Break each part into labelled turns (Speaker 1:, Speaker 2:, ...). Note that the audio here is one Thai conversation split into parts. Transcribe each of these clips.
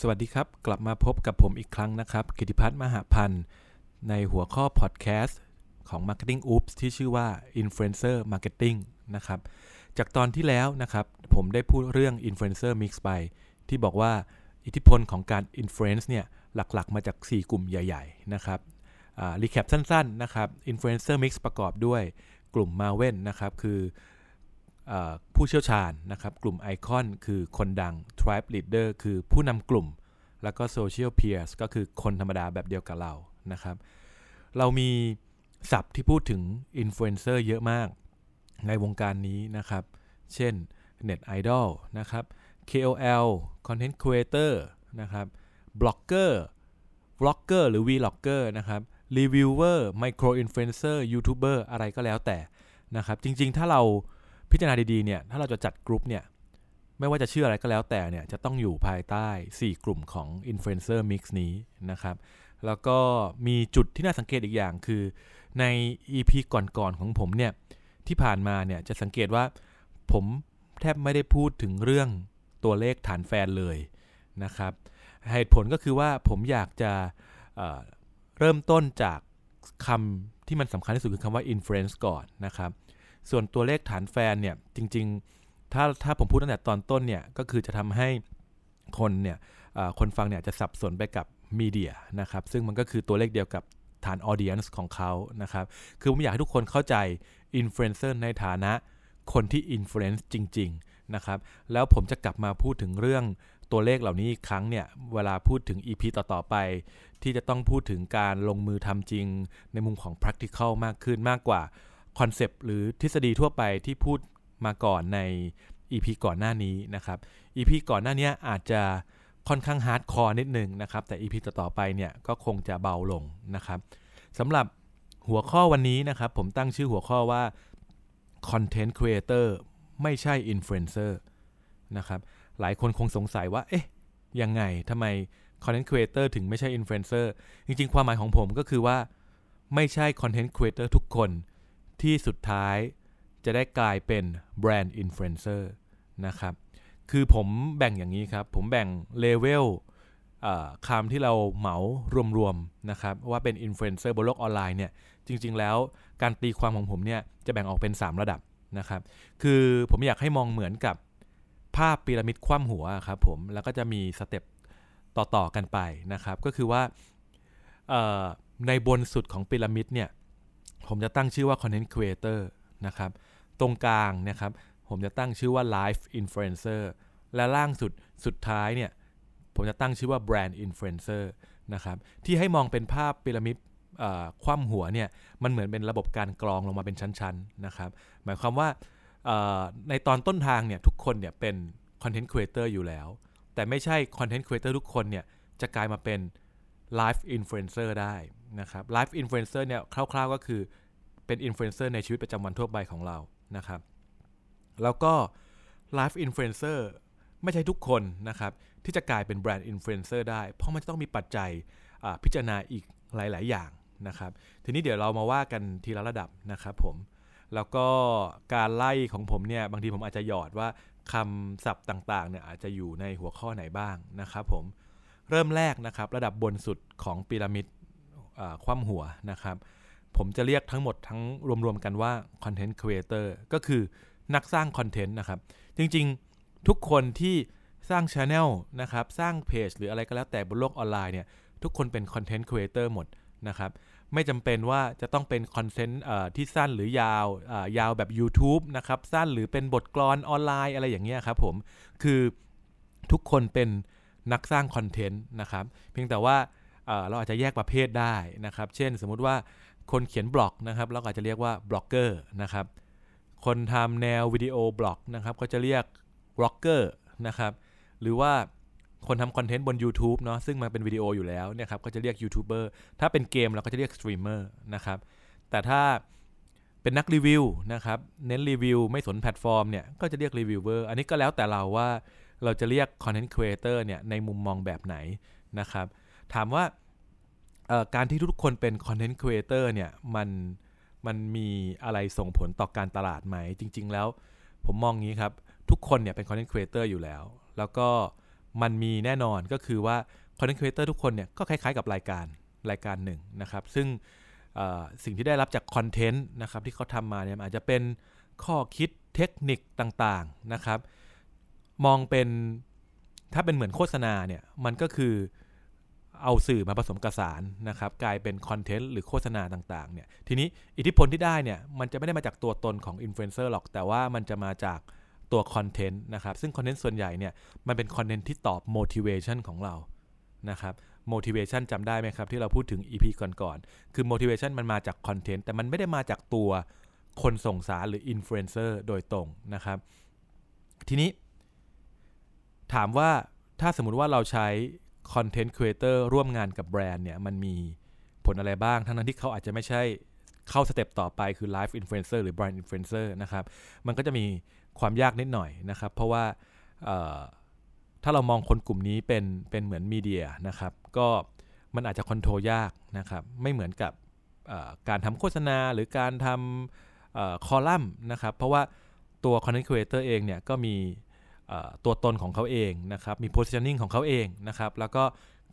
Speaker 1: สวัสดีครับ กลับมาพบกับผมอีกครั้งนะครับ กิติพัฒน์มหาพันธ์ ในหัวข้อพอดแคสต์ของ Marketing Oops ที่ชื่อว่า Influencer Marketing นะครับ จากตอนที่แล้วนะครับ ผมได้พูดเรื่อง Influencer Mix ไป ที่บอกว่าอิทธิพลของการ Influence เนี่ย หลักๆ มาจาก 4 กลุ่มใหญ่ ๆ นะครับรีแคปสั้น ๆ นะครับ Influencer Mix ประกอบด้วยกลุ่ม m a เว่นนะครับ คือ ผู้เชี่ยวชาญนะครับ กลุ่มไอคอนคือคนดัง Tribe Leader คือผู้นำกลุ่ม แล้วก็ Social Peers ก็คือคนธรรมดาแบบเดียวกับเรานะครับ เรามีศัพท์ที่พูดถึง Influencer เยอะมากในวงการนี้นะครับ เช่น Net Idol นะครับ KOL Content Creator นะครับ Blogger Vlogger หรือ Vlogger นะครับ Reviewer Micro Influencer YouTuber อะไรก็แล้วแต่นะครับ จริงๆ ถ้าเรา พิจารณาดีๆเนี่ยถ้าเราจะจัดกลุ่มเนี่ยไม่ว่าจะชื่ออะไรก็แล้วแต่เนี่ยจะต้องอยู่ภายใต้ 4 กลุ่มของ Influencer Mix นี้นะครับ แล้วก็มีจุดที่น่าสังเกตอีกอย่างคือใน EP ก่อนๆของผมเนี่ยที่ผ่านมาเนี่ยจะสังเกตว่าผมแทบไม่ได้พูดถึงเรื่องตัวเลขฐานแฟนเลยนะครับเหตุผลก็คือว่าผมอยากจะเเริ่มต้นจากคำที่มันสำคัญที่สุดคือคำว่า influence ก่อนนะครับ ส่วนตัวเลขฐานแฟนเนี่ยจริง ๆ ถ้าถ้าผมพูดตั้งแต่ตอนต้นเนี่ยก็คือจะทำให้คนเนี่ยคนฟังเนี่ยจะสับสนไปกับมีเดียนะครับซึ่งมันก็คือตัวเลขเดียวกับฐาน audience ของเขานะครับ คือผมอยากให้ทุกคนเข้าใจอินฟลูเอนเซอร์ในฐานะคนที่ influence จริง ๆ นะครับ แล้วผมจะกลับมาพูดถึงเรื่องตัวเลขเหล่านี้อีกครั้งเนี่ย เวลาพูดถึง EP ต่อ ๆ ไป ที่จะต้องพูดถึงการลงมือทำจริง ในมุมของ practical มากขึ้นมากกว่า concept หรือทฤษฎีทั่วไปที่พูดมาก่อนใน EP ก่อนหน้านี้นะครับ EP ก่อนหน้านี้อาจจะค่อนข้าง hardcore นิดนึงนะครับ แต่ EP ต่อๆไปเนี่ยก็คงจะเบาลงนะครับสำหรับหัวข้อวันนี้นะครับ ผมตั้งชื่อหัวข้อว่า Content Creator ไม่ใช่ Influencer นะครับ หลายคนคงสงสัยว่า เอ๊ะ ยังไงทำไม Content Creator ถึงไม่ใช่ Influencer จริงๆ ความหมายของผมก็คือว่า ไม่ใช่ Content Creator ทุกคน ที่สุดท้ายจะได้กลายเป็น Brand Influencer นะครับ คือผมแบ่งอย่างนี้ครับ ผมแบ่งเลเวลคำที่เราเหมารวมๆนะครับ ว่าเป็นอินฟลูเอนเซอร์บนโลกออนไลน์เนี่ยจริง ๆ แล้วการตีความของผมเนี่ยจะแบ่งออกเป็น 3 ระดับนะครับ คือผมอยากให้มองเหมือนกับภาพพีระมิดคว่ำหัวครับผมแล้วก็จะมีสเต็ปต่อ ๆ กันไปนะครับ ก็คือว่าในบนสุดของพีระมิดเนี่ย ผมจะตั้งชื่อว่า Content Creator นะครับ ตรงกลางนะครับ ผมจะตั้งชื่อว่า Life Influencer และล่างสุดสุดท้ายเนี่ย ผมจะตั้งชื่อว่า Brand Influencer นะครับ ที่ให้มองเป็นภาพพีระมิดคว่ำหัวเนี่ย มันเหมือนเป็นระบบการกรองลงมาเป็นชั้นๆนะครับ หมายความว่าในตอนต้นทางเนี่ยทุกคนเนี่ยเป็น content creator อยู่แล้ว แต่ไม่ใช่ content creator ทุกคนเนี่ยจะกลายมาเป็น life influencer ได้ นะครับ life influencer เนี่ยคร่าวๆก็คือเป็นอินฟลูเอนเซอร์ในชีวิตประจำวันทั่วไปของเรานะครับ แล้วก็ life influencerไม่ใช่ทุกคนนะครับ ที่จะกลายเป็น brand influencer ได้ เพราะมันจะต้องมีปัจจัยพิจารณาอีกหลาย ๆ อย่างนะครับ ทีนี้เดี๋ยวเรามาว่ากันทีละระดับนะครับผมแล้วก็การไล่ของผมเนี่ยบางทีผมอาจจะหยอดว่าคำศัพท์ต่างๆเนี่ยอาจจะอยู่ในหัวข้อไหนบ้างนะครับผมเริ่มแรกนะครับระดับบนสุดของพีระมิด คว่ำหัวนะครับ ผมจะเรียกทั้งหมดทั้งรวมๆกันว่า Content Creator ก็คือนักสร้างคอนเทนต์นะครับ จริงๆทุกคนที่สร้าง channel นะครับ สร้างเพจหรืออะไรก็แล้วแต่บนโลกออนไลน์เนี่ยทุกคนเป็น content creator หมดนะครับไม่จำเป็นว่าจะต้องเป็นคอนเทนต์ที่สั้นหรือยาว ยาวแบบ YouTube นะครับ สั้นหรือเป็นบทกลอนออนไลน์อะไรอย่างเงี้ยครับผม คือทุกคนเป็นนักสร้างคอนเทนต์นะครับ เพียงแต่ว่า เราอาจจะแยกประเภทได้นะครับ เช่น สมมุติว่าคนเขียนบล็อกนะครับเราอาจจะเรียกว่าบล็อกเกอร์นะครับ คนทำแนว video blog นะครับ ก็จะเรียก vlogger นะครับ หรือว่าคนทำคอนเทนต์บน YouTube เนาะซึ่งมันเป็นวิดีโออยู่แล้วเนี่ยครับก็จะเรียกยูทูบเบอร์ถ้าเป็นเกมเราก็จะเรียกสตรีมเมอร์นะครับแต่ถ้าเป็นนักรีวิวนะครับเน้นรีวิวไม่สนแพลตฟอร์มเนี่ยก็จะเรียกรีวิวเวอร์อันนี้ก็แล้วแต่เราว่าเราจะเรียก content creator เนี่ยในมุมมองแบบไหนนะครับ ถามว่าการที่ทุกคนเป็น content creator เนี่ยมันมันมีอะไรส่งผลต่อการตลาดไหม จริง ๆ แล้วผมมองงี้ครับ ทุกคนเนี่ยเป็น content creator อยู่แล้ว แล้วก็มันมีแน่นอนก็คือว่า content creator ทุกคนเนี่ยก็คล้ายๆกับรายการรายการหนึ่งนะครับ ซึ่งสิ่งที่ได้รับจากคอนเทนต์นะครับที่เขาทำมาเนี่ยอาจจะเป็นข้อคิดเทคนิคต่างๆนะครับ มองเป็นถ้าเป็นเหมือนโฆษณาเนี่ยมันก็คือ เอาสื่อมาผสมกระสานนะครับกลายเป็นคอนเทนต์หรือโฆษณาต่างๆเนี่ยทีนี้อิทธิพลที่ได้เนี่ยมันจะไม่ได้มาจากตัวตนของอินฟลูเอนเซอร์หรอก แต่ว่ามันจะมาจากตัวคอนเทนต์นะครับซึ่งคอนเทนต์ส่วนใหญ่เนี่ยมันเป็นคอนเทนต์ที่ตอบ motivation ของเรานะครับ motivation จำได้ไหมครับที่เราพูดถึง EP ก่อนๆคือ motivation มันมาจากคอนเทนต์แต่มันไม่ได้มาจากตัวคนส่งสารหรืออินฟลูเอนเซอร์โดยตรงนะครับ ทีนี้ ถามว่าถ้าสมมุติว่าเราใช้ content creator ร่วมงานกับแบรนด์เนี่ยมันมีผลอะไรบ้าง ทั้งนั้นที่เขาอาจจะไม่ใช่เข้า step ต่อไปคือ life influencer หรือ brand influencer นะครับ มันก็จะมีความยากนิดหน่อยนะครับ เพราะว่าถ้าเรามองคนกลุ่มนี้เป็นเป็นเหมือนมีเดียนะครับ ก็มันอาจจะ control ยากนะครับ ไม่เหมือนกับการทำโฆษณาหรือการทำคอลัมน์นะครับ เพราะว่าตัว content creator เองเนี่ยก็มี ตัวตนของเขาเองนะครับมี positioning ของเขาเองนะครับแล้วก็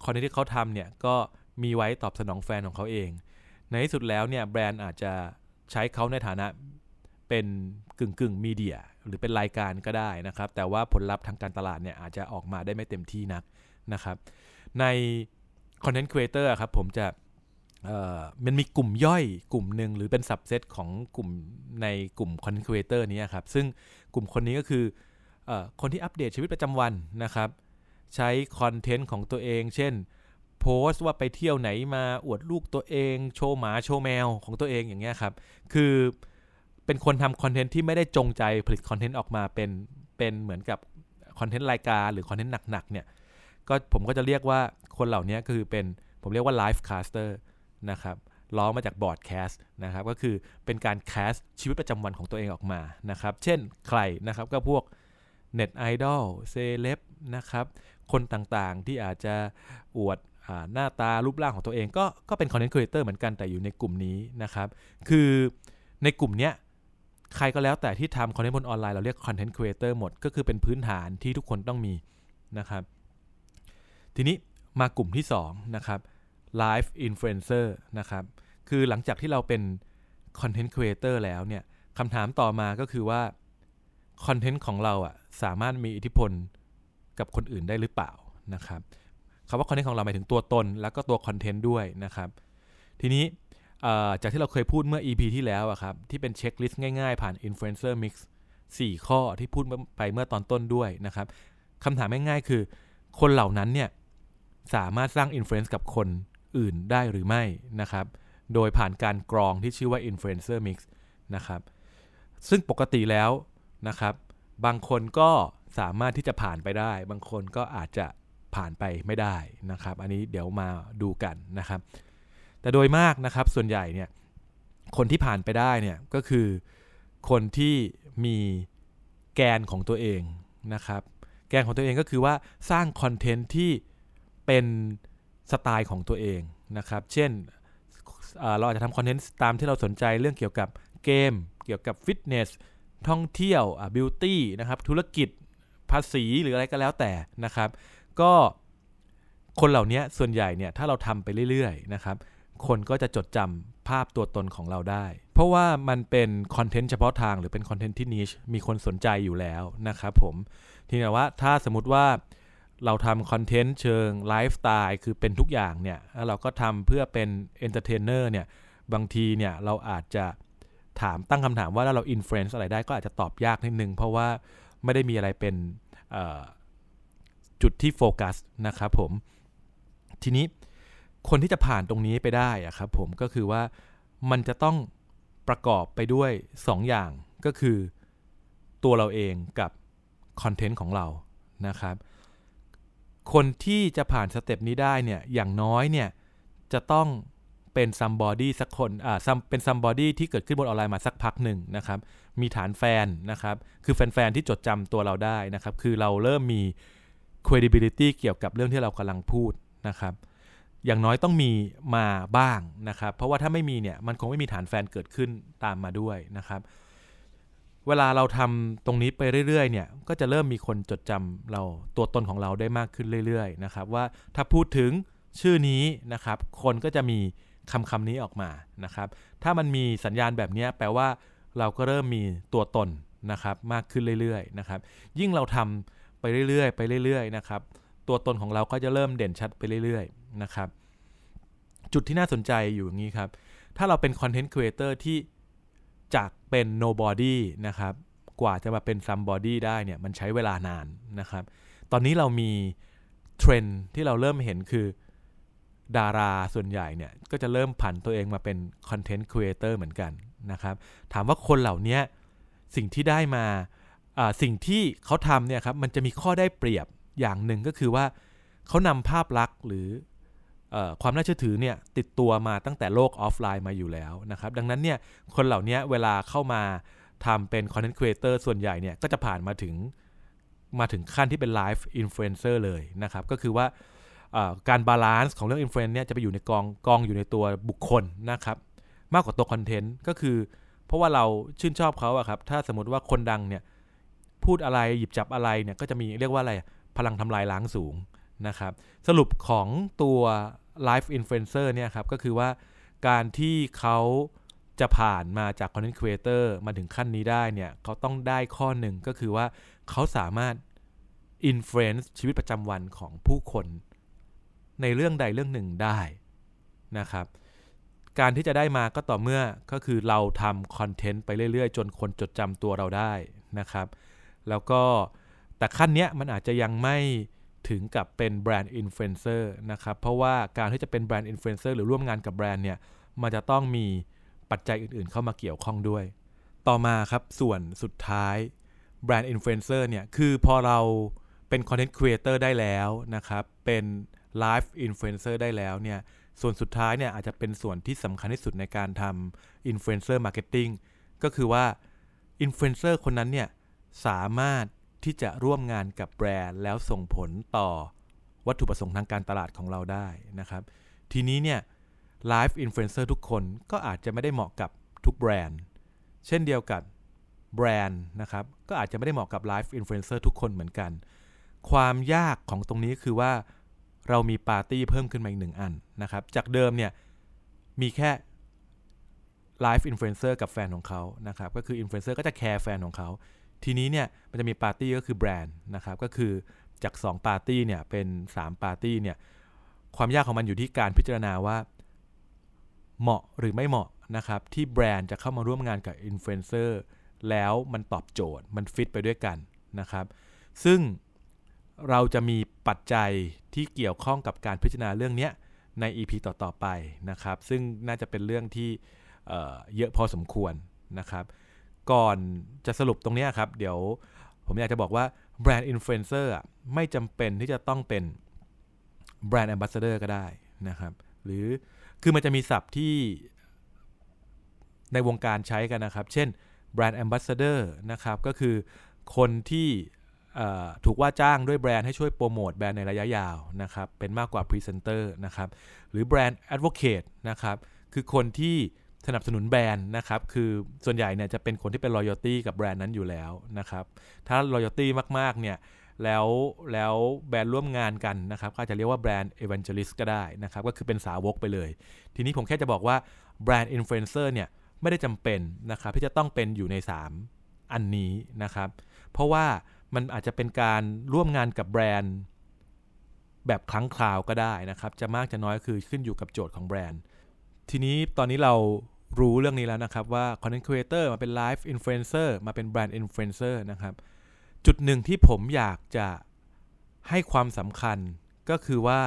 Speaker 1: คอนเทนต์ที่เขาทำเนี่ยก็มีไว้ตอบสนองแฟนของเขาเอง ในที่สุดแล้วเนี่ยแบรนด์อาจจะใช้เขาในฐานะเป็นกึ่งกึ่งมีเดียหรือเป็นรายการก็ได้นะครับ แต่ว่าผลลัพธ์ทางการตลาดเนี่ยอาจจะออกมาได้ไม่เต็มที่นักนะครับ ใน content creator ครับผมจะมันมีกลุ่มย่อยกลุ่มหนึ่งหรือเป็น subset ของกลุ่มในกลุ่ม content creator นี้ครับ ซึ่งกลุ่มคนนี้ก็คือ คนที่อัปเดตชีวิตประจำวันนะครับ ใช้คอนเทนต์ของตัวเอง เช่น โพสต์ว่าไปเที่ยวไหนมาอวดลูกตัวเอง โชว์หมาโชว์แมวของตัวเองอย่างเงี้ยครับ คือเป็นคนทำคอนเทนต์ที่ไม่ได้จงใจผลิตคอนเทนต์ออกมาเป็นเป็นเหมือนกับคอนเทนต์รายการหรือคอนเทนต์หนักๆเนี่ยก็ผมก็จะเรียกว่าคนเหล่านี้คือเป็นผมเรียกว่า lifecaster นะครับล้อมาจาก broadcast นะครับก็คือเป็นการ cast ชีวิตประจำวันของตัวเองออกมานะครับ เช่นใครนะครับก็พวก เน็ตไอดอลเซเลบนะครับคนต่างๆที่อาจจะอวดหน้าตารูปร่างของตัวเองก็ก็เป็น content creator เหมือนกันแต่อยู่ในกลุ่มนี้นะครับ คือในกลุ่มเนี้ยใครก็แล้วแต่ที่ทำคอนเทนต์บนออนไลน์เราเรียกคอนเทนต์ครีเอเตอร์หมด ก็คือเป็นพื้นฐานที่ทุกคนต้องมีนะครับ ทีนี้มากลุ่มที่2นะครับ life influencer นะครับคือหลังจากที่เราเป็นคอนเทนต์ครีเอเตอร์แล้วเนี่ยคำถามต่อมาก็คือว่า คอนเทนต์ของเราอะสามารถมีอิทธิพลกับคนอื่นได้หรือเปล่านะครับคำว่าคอนเทนต์ของเราหมายถึงตัวตน แล้วก็ตัวคอนเทนต์ด้วยนะครับ ทีนี้จากที่เราเคยพูดเมื่อ EP ที่แล้วอะครับที่เป็นเช็คลิสต์ง่ายๆ ผ่าน Influencer Mix 4 ข้อที่พูดไปเมื่อตอนต้นด้วยนะครับคำถามง่ายๆคือ คนเหล่านั้นเนี่ยสามารถสร้าง Influence กับคนอื่นได้หรือไม่นะครับ โดยผ่านการกรองที่ชื่อว่า Influencer Mix นะครับ ซึ่งปกติแล้ว นะครับ บางคนก็สามารถที่จะผ่านไปได้ บางคนก็อาจจะผ่านไปไม่ได้นะครับ อันนี้เดี๋ยวมาดูกันนะครับ แต่โดยมากนะครับส่วนใหญ่เนี่ยคนที่ผ่านไปได้เนี่ยก็คือคนที่มีแกนของตัวเองนะครับ แกนของตัวเองก็คือว่าสร้างคอนเทนต์ที่เป็นสไตล์ของตัวเองนะครับ เช่นเราอาจจะทำคอนเทนต์ตามที่เราสนใจเรื่องเกี่ยวกับเกม เกี่ยวกับฟิตเนส ท่องเที่ยวอ่าบิวตี้นะครับธุรกิจภาษีหรืออะไรก็แล้วแต่นะครับ ก็คนเหล่านี้ส่วนใหญ่เนี่ยถ้าเราทำไปเรื่อยๆนะครับ คนก็จะจดจำภาพตัวตนของเราได้ เพราะว่ามันเป็นคอนเทนต์เฉพาะทางหรือเป็นคอนเทนต์ที่ niche มีคนสนใจอยู่แล้วนะครับผมทีนี้ว่าถ้าสมมติว่าเราทำคอนเทนต์เชิงไลฟ์สไตล์คือเป็นทุกอย่างเนี่ยแล้วเราก็ทำเพื่อเป็น entertainer เนี่ยบางทีเนี่ยเราอาจจะ ถามตั้งคำถามว่าแล้วเรา influence อะไรได้ก็อาจจะตอบยากนิดนึง เพราะว่าไม่ได้มีอะไรเป็นจุดที่โฟกัสนะครับผม ทีนี้คนที่จะผ่านตรงนี้ไปได้อะครับผมก็คือว่ามันจะต้องประกอบไปด้วย 2 อย่างก็คือตัวเราเองกับคอนเทนต์ของเรานะครับ คนที่จะผ่าน step นี้ได้เนี่ยอย่างน้อยเนี่ยจะต้อง เป็น somebody สักคนอ่าเป็น somebody ที่เกิดขึ้นบนออนไลน์มาสักพักหนึ่งนะครับ มีฐานแฟนนะครับ คือแฟนๆที่จดจำตัวเราได้นะครับ คือเราเริ่มมี credibility เกี่ยวกับเรื่องที่เรากำลังพูดนะครับ อย่างน้อยต้องมีมาบ้างนะครับ เพราะว่าถ้าไม่มีเนี่ย มันคงไม่มีฐานแฟนเกิดขึ้นตามมาด้วยนะครับ เวลาเราทำตรงนี้ไปเรื่อยๆ เนี่ย ก็จะเริ่มมีคนจดจำเราตัวตนของเราได้มากขึ้นเรื่อย ๆ นะครับ ว่าถ้าพูดถึงชื่อนี้นะครับ คนก็จะมี คำคำนี้ออกมานะครับ ถ้ามันมีสัญญาณแบบนี้แปลว่าเราก็เริ่มมีตัวตนนะครับมากขึ้นเรื่อยๆนะครับ ยิ่งเราทำไปเรื่อยๆ ไปเรื่อยๆนะครับ ตัวตนของเราก็จะเริ่มเด่นชัดไปเรื่อยๆนะครับ จุดที่น่าสนใจอยู่อย่างนี้ครับ ถ้าเราเป็นคอนเทนต์ครีเอเตอร์ที่จากเป็น nobody นะครับ กว่าจะมาเป็น somebody ได้เนี่ยมันใช้เวลานานนะครับ ตอนนี้เรามีเทรนด์ที่เราเริ่มเห็นคือ ดาราส่วนใหญ่เนี่ยก็จะเริ่มผันตัวเองมาเป็นคอนเทนต์ครีเอเตอร์เหมือนกันนะครับถามว่าคนเหล่านี้สิ่งที่ได้มาสิ่งที่เขาทำเนี่ยครับมันจะมีข้อได้เปรียบอย่างหนึ่งก็คือว่าเขานำภาพลักษณ์หรือความน่าเชื่อถือเนี่ยติดตัวมาตั้งแต่โลกออฟไลน์มาอยู่แล้วนะครับดังนั้นเนี่ยคนเหล่านี้เวลาเข้ามาทำเป็นคอนเทนต์ครีเอเตอร์ส่วนใหญ่เนี่ยก็จะผ่านมาถึงมาถึงขั้นที่เป็น life influencer เลยนะครับก็คือว่า การ balance ของเรื่อง influence เนี่ยจะไปอยู่ในกองกองอยู่ในตัวบุคคลนะครับ มากกว่าตัวคอนเทนต์ก็คือ เพราะว่าเราชื่นชอบเขาอะครับ ถ้าสมมติว่าคนดังเนี่ยพูดอะไรหยิบจับอะไรเนี่ยก็จะมีเรียกว่าอะไรพลังทำลายล้างสูงนะครับ สรุปของตัวlife influencer เนี่ยครับก็คือว่าการที่เขาจะผ่านมาจากคอนเทนต์ครีเอเตอร์มาถึงขั้นนี้ได้เนี่ยเขาต้องได้ข้อหนึ่งก็คือว่าเขาสามารถ influence ชีวิตประจำวันของผู้คน ในเรื่องใดเรื่องหนึ่งได้นะครับ การที่จะได้มาก็ต่อเมื่อก็คือเราทำคอนเทนต์ไปเรื่อยๆ จนคนจดจำตัวเราได้นะครับ แล้วก็แต่ขั้นเนี้ยมันอาจจะยังไม่ถึงกับเป็น brand influencer นะครับ เพราะว่าการที่จะเป็น brand influencer หรือร่วมงานกับแบรนด์เนี่ย มันจะต้องมีปัจจัยอื่นๆ เข้ามาเกี่ยวข้องด้วย ต่อมาครับส่วนสุดท้าย brand influencer เนี่ย คือพอเราเป็นคอนเทนต์ครีเอเตอร์ได้แล้วนะครับ เป็น life influencer ได้แล้วเนี่ยส่วนสุดท้ายเนี่ยอาจจะเป็นส่วนที่สำคัญที่สุดในการทำ influencer marketing ก็คือว่าอินฟลูเอนเซอร์คนนั้นเนี่ยสามารถที่จะร่วมงานกับแบรนด์แล้วส่งผลต่อวัตถุประสงค์ทางการตลาดของเราได้นะครับ ทีนี้เนี่ย life influencer ทุกคนก็อาจจะไม่ได้เหมาะกับทุกแบรนด์ เช่นเดียวกับแบรนด์นะครับก็อาจจะไม่ได้เหมาะกับ life influencer ทุกคนเหมือนกัน ความยากของตรงนี้คือว่า เรามีปาร์ตี้เพิ่มขึ้นมาอีกหนึ่งอันนะครับ จากเดิมเนี่ยมีแค่life influencer กับแฟนของเขานะครับ ก็คืออินฟลูเอนเซอร์ก็จะแคร์แฟนของเขา ทีนี้เนี่ยมันจะมีปาร์ตี้ก็คือแบรนด์นะครับ ก็คือจาก 2 ปาร์ตี้เนี่ยเป็น 3 ปาร์ตี้เนี่ยความยากของมันอยู่ที่การพิจารณาว่าเหมาะหรือไม่เหมาะนะครับ ที่แบรนด์จะเข้ามาร่วมงานกับอินฟลูเอนเซอร์แล้วมันตอบโจทย์มันฟิตไปด้วยกันนะครับ ซึ่ง เราจะมีปัจจัยที่เกี่ยวข้องกับการพิจารณาเรื่องนี้ใน EP ต่อๆไปนะครับ ซึ่งน่าจะเป็นเรื่องที่เยอะพอสมควรนะครับ ก่อนจะสรุปตรงนี้ครับ เดี๋ยวผมอยากจะบอกว่า brand influencer ไม่จำเป็นที่จะต้องเป็นแบรนด์แอมบาสเดอร์ก็ได้นะครับ หรือคือมันจะมีศัพท์ที่ในวงการใช้กันนะครับ เช่นแบรนด์แอมบาสเดอร์นะครับ ก็คือคนที่ ถูกว่าจ้างด้วยแบรนด์ให้ช่วยโปรโมทแบรนด์ในระยะยาวนะครับเป็นมากกว่าพรีเซนเตอร์นะครับหรือ brand advocate นะครับคือคนที่สนับสนุนแบรนด์นะครับคือส่วนใหญ่เนี่ยจะเป็นคนที่เป็น loyalty กับแบรนด์นั้นอยู่แล้วนะครับถ้า loyalty มากๆเนี่ยแล้วแล้วแบรนด์ร่วมงานกันนะครับก็จะเรียกว่า brand evangelist ก็ได้นะครับก็คือเป็นสาวกไปเลย ทีนี้ผมแค่จะบอกว่า brand influencer เนี่ยไม่ได้จำเป็นนะครับที่จะต้องเป็นอยู่ใน 3 อันนี้นะครับเพราะว่า มันอาจจะเป็นการร่วมงานกับแบรนด์ แบบครั้งคราวก็ได้นะครับ จะมากจะน้อยคือขึ้นอยู่กับโจทย์ของแบรนด์ ทีนี้ตอนนี้เรารู้เรื่องนี้แล้วนะครับว่า Content Creator มาเป็น Live Influencer มาเป็นแบรนด์ Influencer นะครับ จุดหนึ่งที่ผมอยากจะให้ความสำคัญก็คือว่า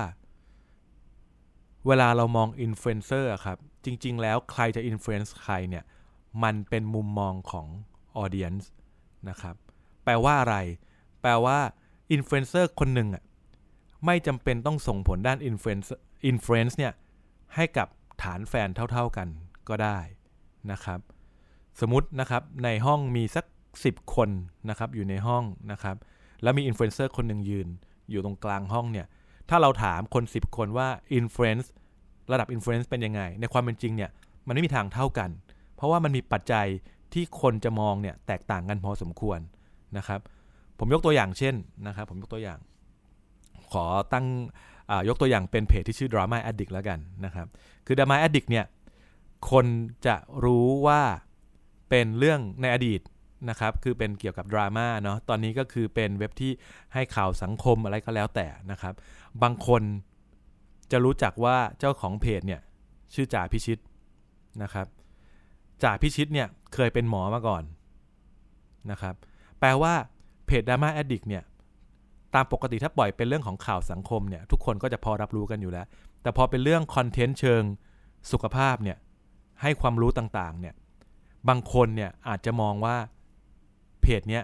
Speaker 1: เวลาเรามอง Influencer ครับ จริง ๆ แล้วใครจะ Influence ใครเนี่ย มันเป็นมุมมองของ Audience นะครับ แปลว่าอะไร แปลว่าอินฟลูเอนเซอร์คนหนึ่งอะไม่จำเป็นต้องส่งผลด้าน influence influence เนี่ยให้กับฐานแฟนเท่าๆกันก็ได้นะครับ สมมตินะครับในห้องมีสัก 10 คนนะครับอยู่ในห้องนะครับแล้วมีอินฟลูเอนเซอร์คนหนึ่งยืน อยู่ตรงกลางห้องเนี่ยถ้าเราถามคน 10 คนว่า influence ระดับ influence เป็นยังไง ในความเป็นจริงเนี่ยมันไม่มีทางเท่ากัน เพราะว่ามันมีปัจจัยที่คนจะมองเนี่ยแตกต่างกันพอสมควร นะครับ ผมยกตัวอย่างเช่นนะครับ ผมยกตัวอย่าง ขอตั้งยกตัวอย่างเป็นเพจที่ชื่อ Drama Addict แล้วกันนะครับ คือ Drama Addict เนี่ย คนจะรู้ว่าเป็นเรื่องในอดีตนะครับ คือเป็นเกี่ยวกับดราม่าเนาะ ตอนนี้ก็คือเป็นเว็บที่ให้ข่าวสังคมอะไรก็แล้วแต่นะครับ บางคนจะรู้จักว่าเจ้าของเพจเนี่ยชื่อจ่าพิชิตนะครับจ่าพิชิตเนี่ยเคยเป็นหมอมาก่อนนะครับ แปลว่าเพจ Drama Addict เนี่ยตามปกติถ้าปล่อยเป็นเรื่องของข่าวสังคมเนี่ยทุกคนก็จะพอรับรู้กันอยู่แล้ว แต่พอเป็นเรื่องคอนเทนต์เชิงสุขภาพเนี่ยให้ความรู้ต่างๆเนี่ยบางคนเนี่ยอาจจะมองว่าเพจเนี้ย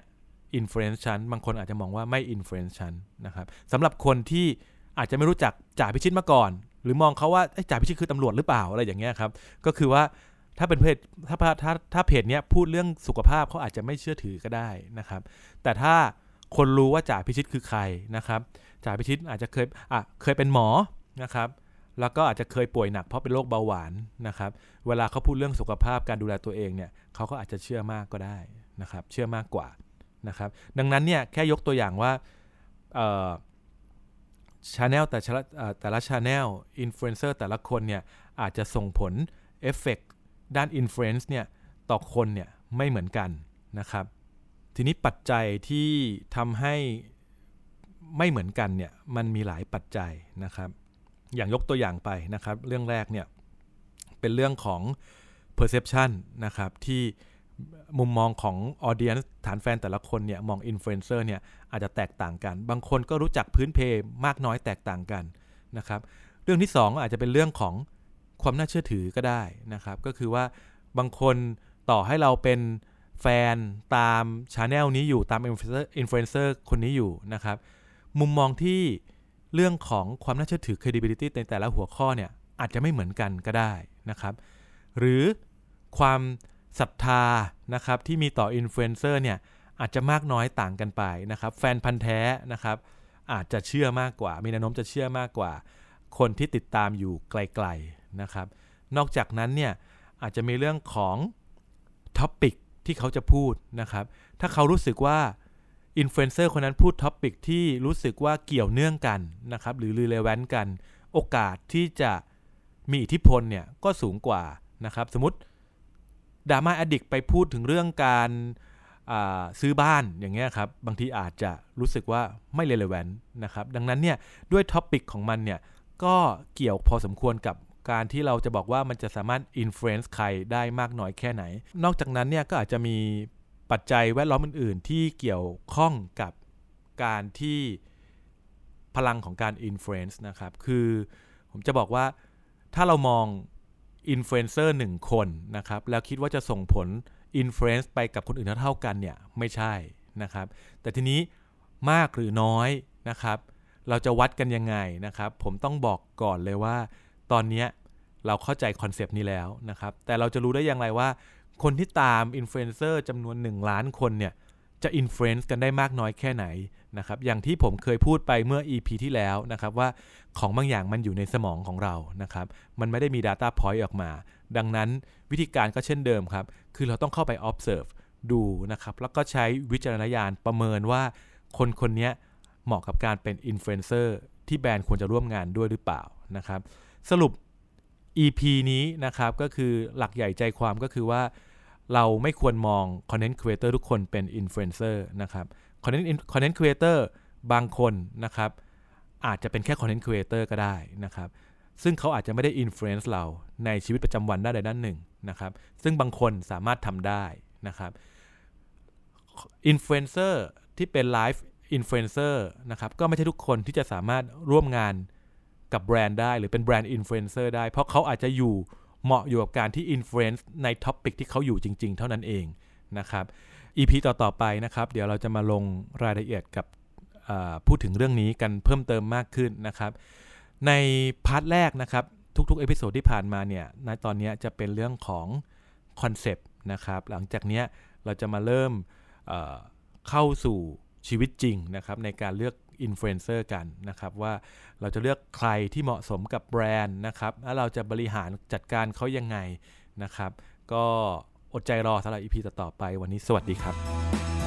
Speaker 1: influence ฉันบางคนอาจจะมองว่าไม่ influence ฉันนะครับสำหรับคนที่อาจจะไม่รู้จักจ่าพิชิตมาก่อน หรือมองเขาว่าจ่าพิชิตคือตำรวจหรือเปล่าอะไรอย่างเงี้ยครับก็คือว่า ถ้าเป็นเพจถ้าถ้าถ้าเพจเนี้ยพูดเรื่องสุขภาพเขาอาจจะไม่เชื่อถือก็ได้นะครับ แต่ถ้าคนรู้ว่าจ่าพิชิตคือใครนะครับจ่าพิชิตอาจจะเคยอะเคยเป็นหมอนะครับ แล้วก็อาจจะเคยป่วยหนักเพราะเป็นโรคเบาหวานนะครับ เวลาเขาพูดเรื่องสุขภาพการดูแลตัวเองเนี่ยเขาก็อาจจะเชื่อมากก็ได้นะครับ เชื่อมากกว่านะครับ ดังนั้นเนี่ยแค่ยกตัวอย่างว่า channel แต่แต่ละ channel อินฟลูเอนเซอร์แต่ละคนเนี่ยอาจจะส่งผลเอฟเฟก ด้าน influence เนี่ยต่อคนเนี่ยไม่เหมือนกันนะครับ ทีนี้ปัจจัยที่ทำให้ไม่เหมือนกันเนี่ยมันมีหลายปัจจัยนะครับ อย่างยกตัวอย่างไปนะครับ เรื่องแรกเนี่ยเป็นเรื่องของ perception นะครับที่มุมมองของ audience ฐานแฟนแต่ละคนเนี่ยมอง influencer เนี่ยอาจจะแตกต่างกัน บางคนก็รู้จักพื้นเพมากน้อยแตกต่างกันนะครับ เรื่องที่ 2 อาจจะเป็นเรื่องของ ความน่าเชื่อถือก็ได้นะครับ ก็คือว่าบางคนต่อให้เราเป็นแฟนตามชาแนลนี้อยู่ตามอิอินฟลูเอนเซอร์คนนี้อยู่นะครับ มุมมองที่เรื่องของความน่าเชื่อถือ credibility ในแต่ละหัวข้อเนี่ยอาจจะไม่เหมือนกันก็ได้นะครับ หรือความศรัทธานะครับที่มีต่ออินฟลูเอนเซอร์เนี่ยอาจจะมากน้อยต่างกันไปนะครับ แฟนพันธ์แท้นะครับ อาจจะเชื่อมากกว่า มีแนวโน้มจะเชื่อมากกว่า คนที่ติดตามอยู่ไกล ๆ นะครับ นอกจากนั้นเนี่ยอาจจะมีเรื่องของtopic ที่เขาจะพูดนะครับ ถ้าเขารู้สึกว่าอินฟลูเอนเซอร์คนนั้นพูด topic ที่รู้สึกว่าเกี่ยวเนื่องกันนะครับหรือ relevant กัน โอกาสที่จะมีอิทธิพลเนี่ยก็สูงกว่านะครับ สมมติ Drama Addict ไปพูดถึงเรื่องการซื้อบ้านอย่างเงี้ยครับ บางทีอาจจะรู้สึกว่าไม่ relevant นะครับ ดังนั้นเนี่ยด้วย topic ของมันเนี่ยก็เกี่ยวพอสมควรกับ การที่เราจะบอกว่ามันจะสามารถ influence ใครได้มากน้อยแค่ไหน นอกจากนั้นเนี่ยก็อาจจะมีปัจจัยแวดล้อมอื่น ๆ ที่เกี่ยวข้องกับการที่พลังของการ influence นะครับ คือผมจะบอกว่าถ้าเรามองอินฟลูเอนเซอร์หนึ่งคนนะครับ แล้วคิดว่าจะส่งผล influence ไปกับคนอื่นเท่ากันเนี่ยไม่ใช่นะครับ แต่ทีนี้มากหรือน้อยนะครับ เราจะวัดกันยังไงนะครับ ผมต้องบอกก่อนเลยว่า ตอนนี้เราเข้าใจคอนเซปต์นี้แล้วนะครับ แต่เราจะรู้ได้อย่างไรว่า คนที่ตามอินฟลูเอนเซอร์จำนวน 1 ล้านคนเนี่ยจะ influence กันได้มากน้อยแค่ไหนนะครับ อย่างที่ผมเคยพูดไปเมื่อ EP ที่แล้วนะครับว่าของบางอย่างมันอยู่ในสมองของเรานะครับ มันไม่ได้มี Data Point ออกมา ดังนั้นวิธีการก็เช่นเดิมครับ คือเราต้องเข้าไป observe ดูนะครับ แล้วก็ใช้วิจารณญาณประเมินว่าคนคนนี้เหมาะกับการเป็นอินฟลูเอนเซอร์ ที่แบรนด์ควรจะร่วมงานด้วยหรือเปล่านะครับ สรุป EP นี้นะครับก็คือหลักใหญ่ใจความก็คือว่าเราไม่ควรมอง Content Creator ทุกคนเป็น Influencer นะครับ Content Content Creator บางคนนะครับอาจจะเป็นแค่ Content Creator ก็ได้นะครับ ซึ่งเขาอาจจะไม่ได้ influence เราในชีวิตประจำวันด้านใดด้านหนึ่งนะครับ ซึ่งบางคนสามารถทำได้นะครับ Influencer ที่เป็น Live Influencer นะครับก็ไม่ใช่ทุกคนที่จะสามารถร่วมงานกับแบรนด์ได้หรือเป็นแบรนด์อินฟลูเอนเซอร์ได้ เพราะเขาอาจจะอยู่เหมาะอยู่กับการที่ influence ใน topic ที่เขาอยู่จริง ๆ เท่านั้นเองนะครับ EP ต่อ ๆ ไปนะครับ เดี๋ยวเราจะมาลงรายละเอียดกับพูดถึงเรื่องนี้กันเพิ่มเติมมากขึ้นนะครับ ใน part แรกนะครับ ทุกๆ episode ที่ผ่านมาเนี่ยในตอนนี้จะเป็นเรื่องของคอนเซปต์นะครับ หลังจากนี้เราจะมาเริ่มเข้าสู่ ชีวิตจริงนะครับในการเลือกอินฟลูเอนเซอร์กันนะครับว่าเราจะเลือกใครที่เหมาะสมกับแบรนด์นะครับแล้วเราจะบริหารจัดการเขายังไงนะครับ ก็อดใจรอสำหรับ EP ต่อไปวันนี้สวัสดีครับ